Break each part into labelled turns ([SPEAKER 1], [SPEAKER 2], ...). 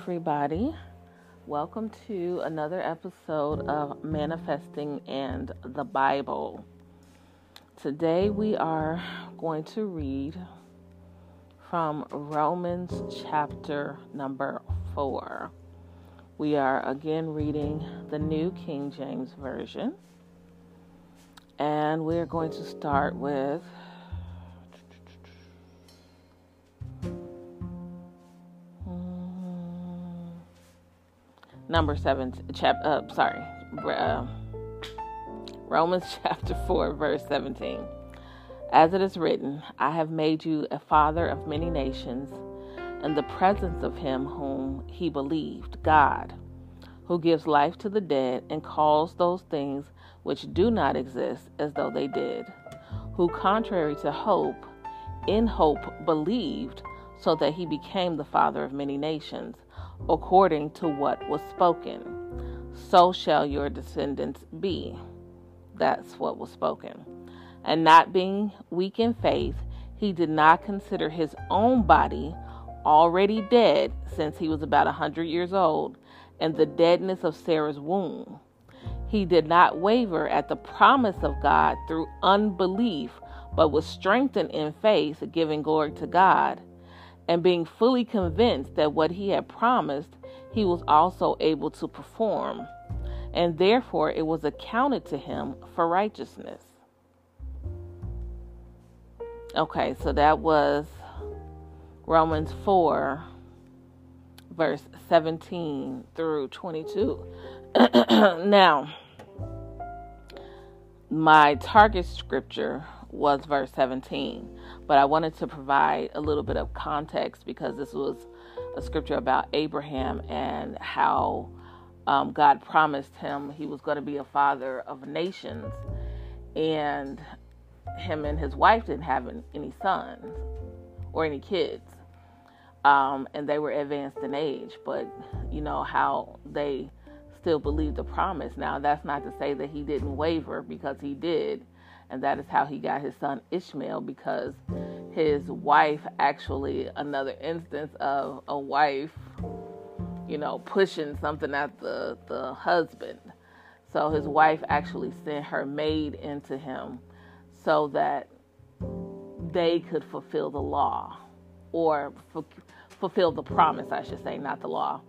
[SPEAKER 1] Everybody. Welcome to another episode of Manifesting and the Bible. Today we are going to read from Romans chapter number 4. We are again reading the New King James Version. And we're going to start with number seven, chap, uh, sorry, uh, Romans chapter 4, verse 17. As it is written, I have made you a father of many nations in the presence of him whom he believed, God, who gives life to the dead and calls those things which do not exist as though they did, who, contrary to hope, in hope believed, so that he became the father of many nations according to what was spoken. So shall your descendants be. That's what was spoken. And not being weak in faith, he did not consider his own body already dead since he was about a hundred years old, and the deadness of Sarah's womb. He did not waver at the promise of God through unbelief, but was strengthened in faith, giving glory to God and being fully convinced that what he had promised he was also able to perform, and therefore it was accounted to him for righteousness. Okay, so that was Romans 4, verse 17 through 22. now, my target scripture was verse 17. But I wanted to provide a little bit of context because this was a scripture about Abraham and how um, God promised him he was going to be a father of nations. And him and his wife didn't have any sons or any kids. Um, and they were advanced in age, but you know how they still believed the promise. Now, that's not to say that he didn't waver because he did and that is how he got his son Ishmael because his wife actually another instance of a wife you know pushing something at the the husband. So his wife actually sent her maid into him so that they could fulfill the law or f- fulfill the promise I should say not the law.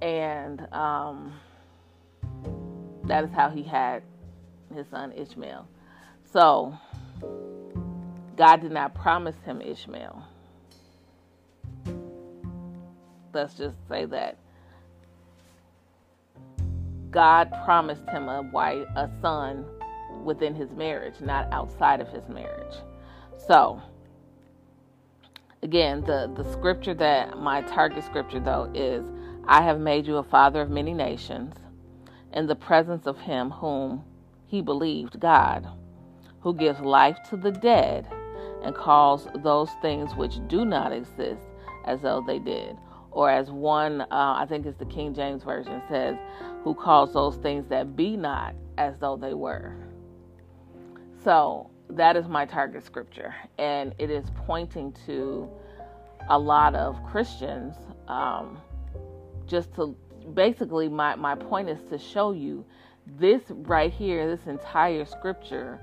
[SPEAKER 1] And um, that is how he had his son Ishmael so, God did not promise him Ishmael. Let's just say that. God promised him a wife, a son within his marriage, not outside of his marriage. So, again, the, the scripture that my target scripture though is I have made you a father of many nations in the presence of him whom he believed, God who gives life to the dead and calls those things which do not exist as though they did. Or as one, uh, I think it's the King James Version says, who calls those things that be not as though they were. So that is my target scripture. And it is pointing to a lot of Christians um, just to basically, my, my point is to show you this right here, this entire scripture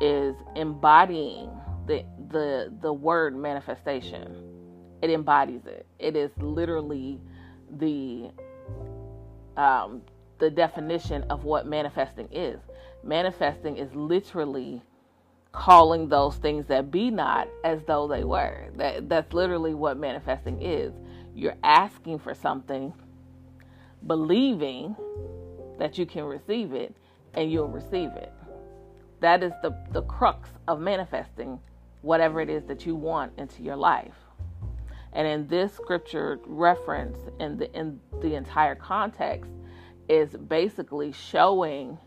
[SPEAKER 1] is embodying the the the word manifestation. It embodies it. It is literally the um, the definition of what manifesting is. Manifesting is literally calling those things that be not as though they were. That that's literally what manifesting is. You're asking for something, believing that you can receive it, and you'll receive it. That is the, the crux of manifesting whatever it is that you want into your life. And in this scripture reference, in the in the entire context, is basically showing.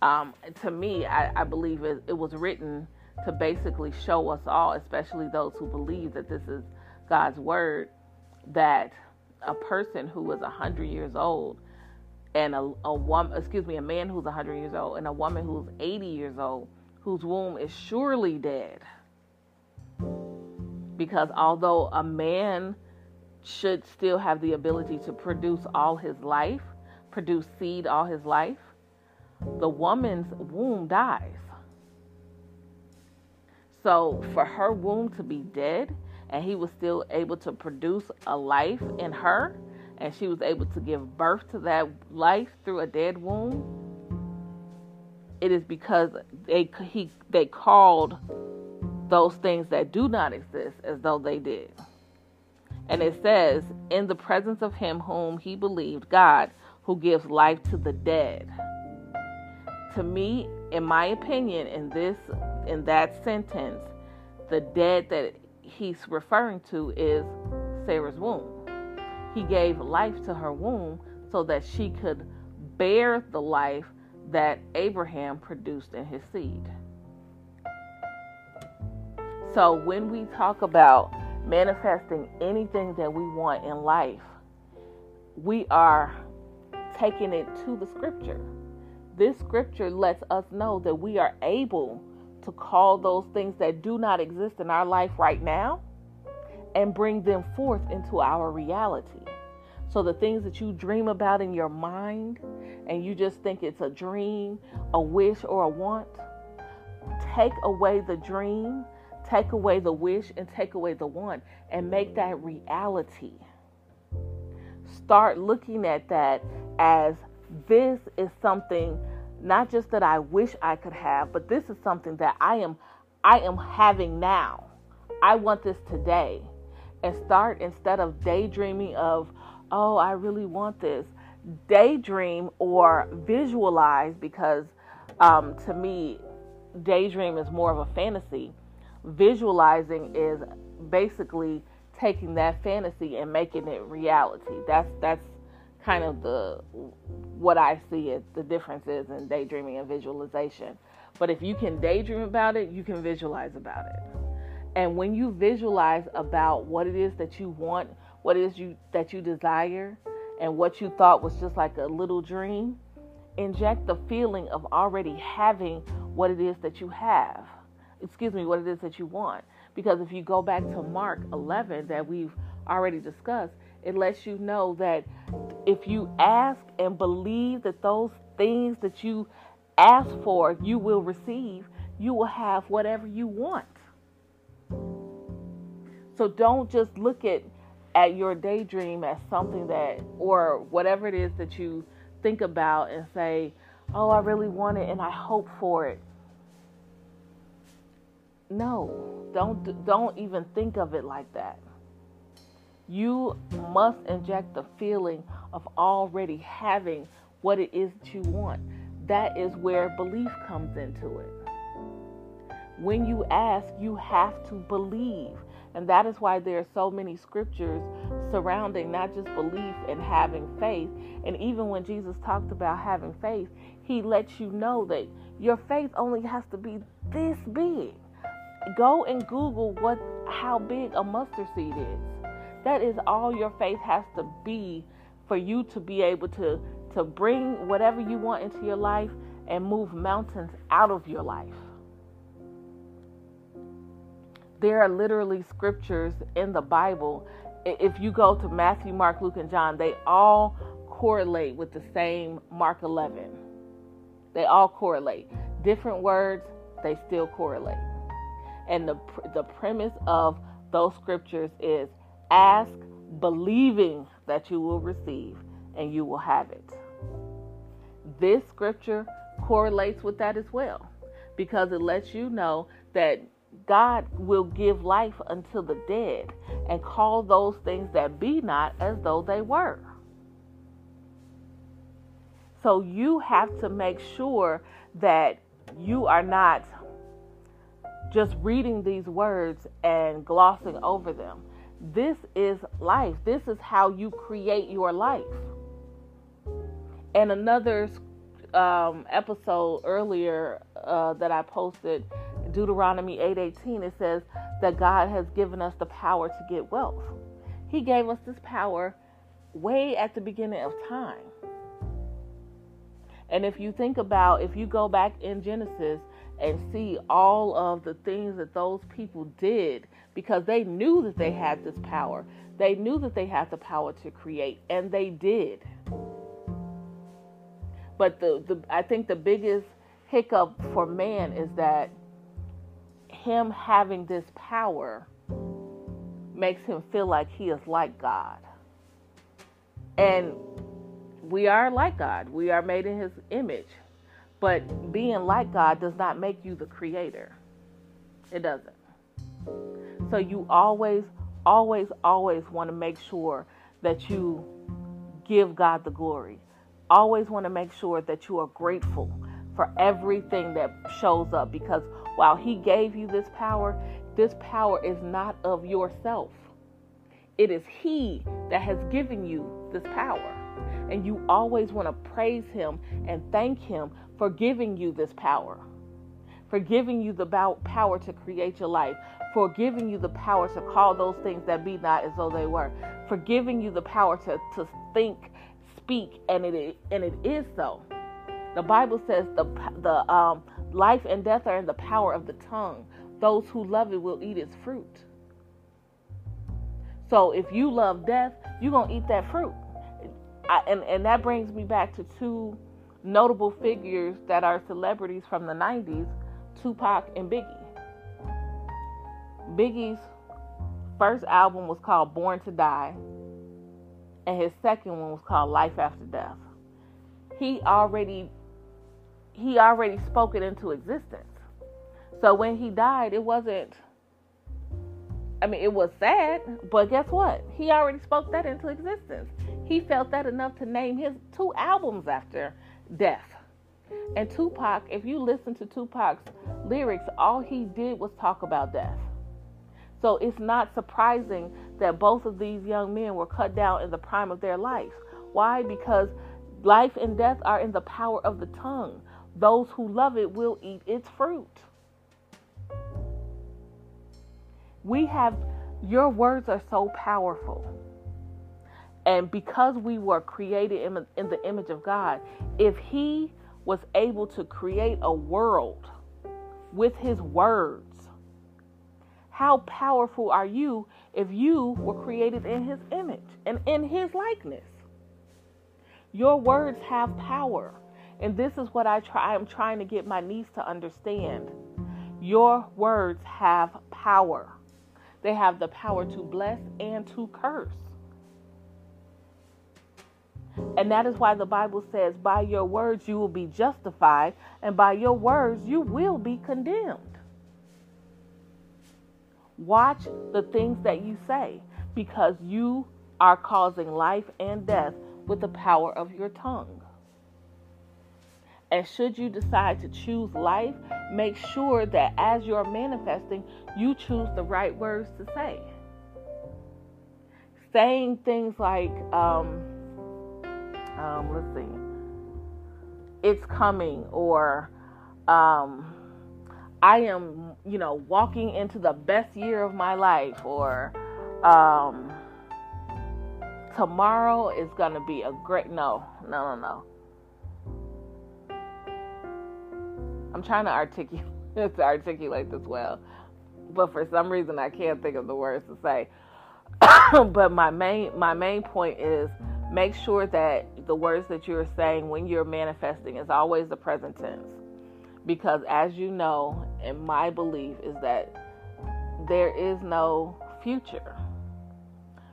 [SPEAKER 1] Um, to me, I, I believe it, it was written to basically show us all, especially those who believe that this is God's word, that a person who is a hundred years old and a, a woman, excuse me, a man who's a hundred years old and a woman who's eighty years old, whose womb is surely dead because although a man should still have the ability to produce all his life, produce seed all his life, the woman's womb dies. So for her womb to be dead and he was still able to produce a life in her and she was able to give birth to that life through a dead womb, it is because they he they called those things that do not exist as though they did. And it says, in the presence of him whom he believed, God, who gives life to the dead. To me, in my opinion, in this in that sentence, the dead that he's referring to is Sarah's womb. He gave life to her womb so that she could bear the life that Abraham produced in his seed. So when we talk about manifesting anything that we want in life, we are taking it to the scripture. This scripture lets us know that we are able to call those things that do not exist in our life right now and bring them forth into our reality. So the things that you dream about in your mind and you just think it's a dream, a wish, or a want, take away the dream Take away the wish and take away the want and make that reality. Start looking at that as this is something not just that I wish I could have, but this is something that I am I am having now. I want this today. And start instead of daydreaming of, oh, I really want this. Daydream or visualize because um, to me, daydream is more of a fantasy visualizing is basically taking that fantasy and making it reality. That's that's kind of the what I see it the difference is in daydreaming and visualization. But if you can daydream about it, you can visualize about it. And when you visualize about what it is that you want, what it is you that you desire, and what you thought was just like a little dream, inject the feeling of already having what it is that you have excuse me, what it is that you want. Because if you go back to Mark 11 that we've already discussed, it lets you know that if you ask and believe that those things that you ask for, you will receive, you will have whatever you want. So don't just look at at your daydream as something that or whatever it is that you think about and say, "Oh, I really want it and I hope for it." No, don't don't even think of it like that. You must inject the feeling of already having what it is that you want. That is where belief comes into it. When you ask, you have to believe. And that is why there are so many scriptures surrounding not just belief and having faith. And even when Jesus talked about having faith, he lets you know that your faith only has to be this big go and Google what how big a mustard seed is. That is all your faith has to be for you to be able to to bring whatever you want into your life and move mountains out of your life. There are literally scriptures in the Bible. If you go to Matthew, Mark, Luke, and John, they all correlate with the same Mark 11. They all correlate. Different words, they still correlate. And the, the premise of those scriptures is ask, believing that you will receive, and you will have it. This scripture correlates with that as well because it lets you know that God will give life unto the dead and call those things that be not as though they were. So you have to make sure that you are not just reading these words and glossing over them. This is life. This is how you create your life. And another um, episode earlier uh, that I posted, Deuteronomy 8:18, it says that God has given us the power to get wealth. He gave us this power way at the beginning of time. And if you think about, if you go back in Genesis and see all of the things that those people did because they knew that they had this power, they knew that they had the power to create, and they did. But the, the I think the biggest hiccup for man is that him having this power makes him feel like he is like God. And we are like God. We are made in his image. But being like God does not make you the creator. It doesn't. So you always, always, always want to make sure that you give God the glory. Always want to make sure that you are grateful for everything that shows up because while He gave you this power, this power is not of yourself. It is He that has given you this power. And you always want to praise Him and thank Him for giving you this power, for giving you the power to create your life, for giving you the power to call those things that be not as though they were, for giving you the power to, to think, speak, and it and it is so. The Bible says the the um, life and death are in the power of the tongue. Those who love it will eat its fruit. So if you love death, you're gonna eat that fruit. I, and and that brings me back to two notable figures that are celebrities from the 90s, Tupac and Biggie. Biggie's first album was called Born to Die, and his second one was called Life After Death. He already he already spoke it into existence. So when he died, it wasn't I mean, it was sad, but guess what? He already spoke that into existence. He felt that enough to name his two albums after death. And Tupac, if you listen to Tupac's lyrics, all he did was talk about death. So it's not surprising that both of these young men were cut down in the prime of their life. Why? Because life and death are in the power of the tongue. Those who love it will eat its fruit. We have, your words are so powerful. And because we were created in, in the image of God, if He was able to create a world with His words, how powerful are you if you were created in His image and in His likeness? Your words have power. And this is what I try I'm trying to get my niece to understand. Your words have power. They have the power to bless and to curse. And that is why the Bible says, by your words you will be justified, and by your words you will be condemned. Watch the things that you say, because you are causing life and death with the power of your tongue. And should you decide to choose life, make sure that as you're manifesting, you choose the right words to say. Saying things like, um, um, let's see, it's coming, or um, I am, you know, walking into the best year of my life, or um, tomorrow is going to be a great, no, no, no, no I'm trying to articulate to articulate this well, but for some reason I can't think of the words to say. but my main my main point is make sure that the words that you're saying when you're manifesting is always the present tense. Because as you know, and my belief is that there is no future.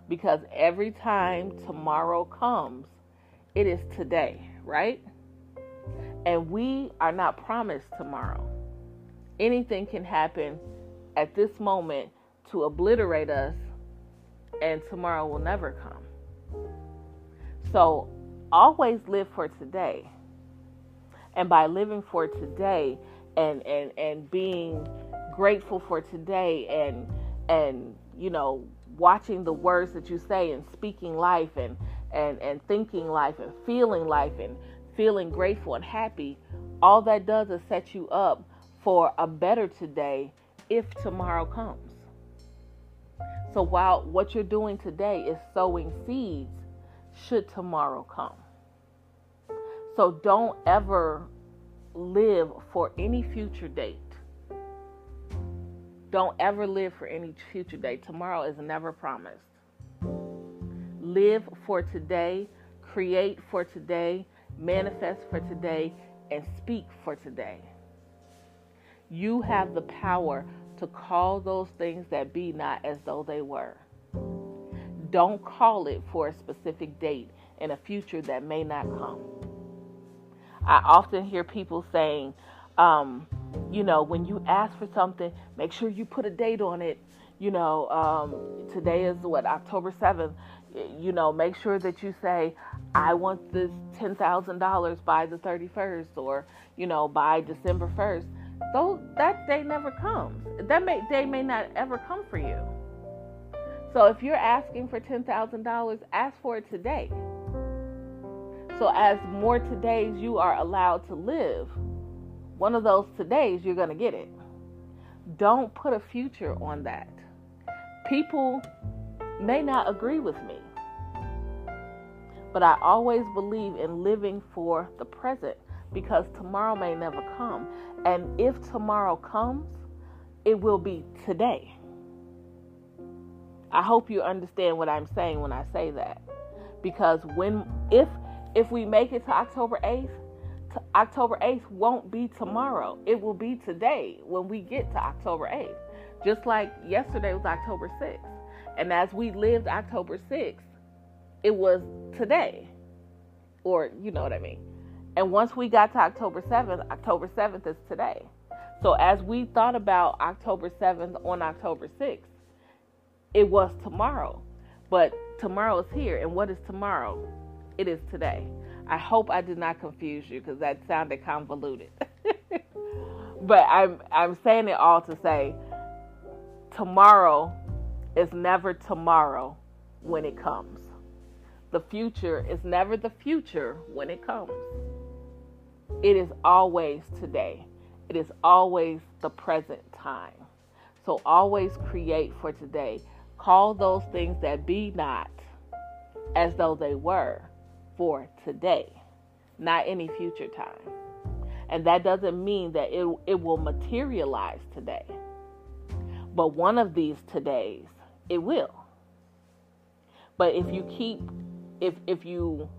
[SPEAKER 1] Because every time tomorrow comes, it is today, right? And we are not promised tomorrow. Anything can happen at this moment to obliterate us, and tomorrow will never come. So always live for today. And by living for today and, and, and being grateful for today and and you know watching the words that you say and speaking life and and and thinking life and feeling life and feeling grateful and happy, all that does is set you up for a better today if tomorrow comes. So while what you're doing today is sowing seeds, should tomorrow come. So don't ever live for any future date. Don't ever live for any future date. Tomorrow is never promised. Live for today, create for today, manifest for today, and speak for today. You have the power to call those things that be not as though they were. Don't call it for a specific date in a future that may not come. I often hear people saying, um, you know, when you ask for something, make sure you put a date on it. You know, um, today is what, October 7th. You know, make sure that you say, I want this $10,000 by the 31st or, you know, by December 1st. Though that day never comes. That may, day may not ever come for you. So if you're asking for $10,000, ask for it today. So as more todays you are allowed to live, one of those todays you're going to get it. Don't put a future on that. People may not agree with me, but I always believe in living for the present because tomorrow may never come. And if tomorrow comes, it will be today. I hope you understand what I'm saying when I say that. Because when if if we make it to October 8th, to October 8th won't be tomorrow. It will be today when we get to October 8th. Just like yesterday was October 6th. And as we lived October 6th, it was today. Or you know what I mean. And once we got to October 7th, October 7th is today. So as we thought about October 7th on October 6th, it was tomorrow. But tomorrow is here. And what is tomorrow? It is today. I hope I did not confuse you because that sounded convoluted. but I'm I'm saying it all to say tomorrow is never tomorrow when it comes. The future is never the future when it comes. It is always today. It is always the present time. So always create for today. Call those things that be not as though they were for today, not any future time. And that doesn't mean that it, it will materialize today. But one of these todays, it will. But if you keep, if, if you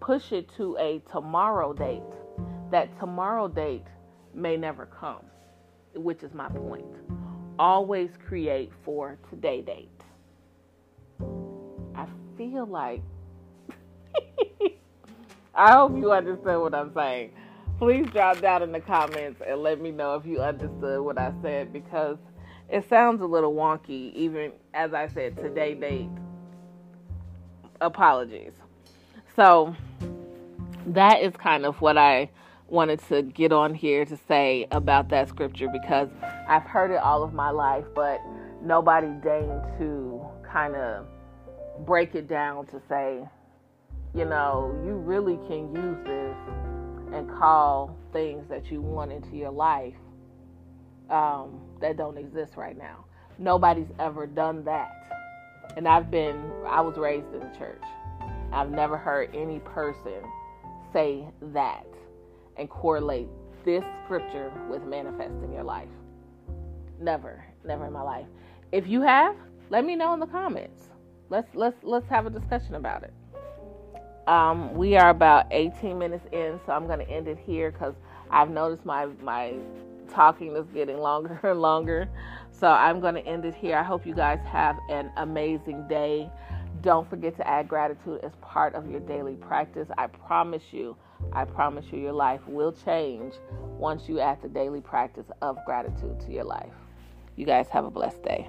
[SPEAKER 1] push it to a tomorrow date, that tomorrow date may never come, which is my point. Always create for today date. I feel like I hope you understand what I'm saying. Please drop down in the comments and let me know if you understood what I said because it sounds a little wonky, even as I said today date. Apologies. So that is kind of what I wanted to get on here to say about that scripture because I've heard it all of my life, but nobody deigned to kind of break it down to say, you know, you really can use this and call things that you want into your life um, that don't exist right now. Nobody's ever done that. And I've been, I was raised in the church. I've never heard any person say that and correlate this scripture with manifesting your life. Never, never in my life. If you have, let me know in the comments. Let's let's let's have a discussion about it. Um, we are about 18 minutes in, so I'm going to end it here because I've noticed my my talking is getting longer and longer. So I'm going to end it here. I hope you guys have an amazing day. Don't forget to add gratitude as part of your daily practice. I promise you, I promise you, your life will change once you add the daily practice of gratitude to your life. You guys have a blessed day.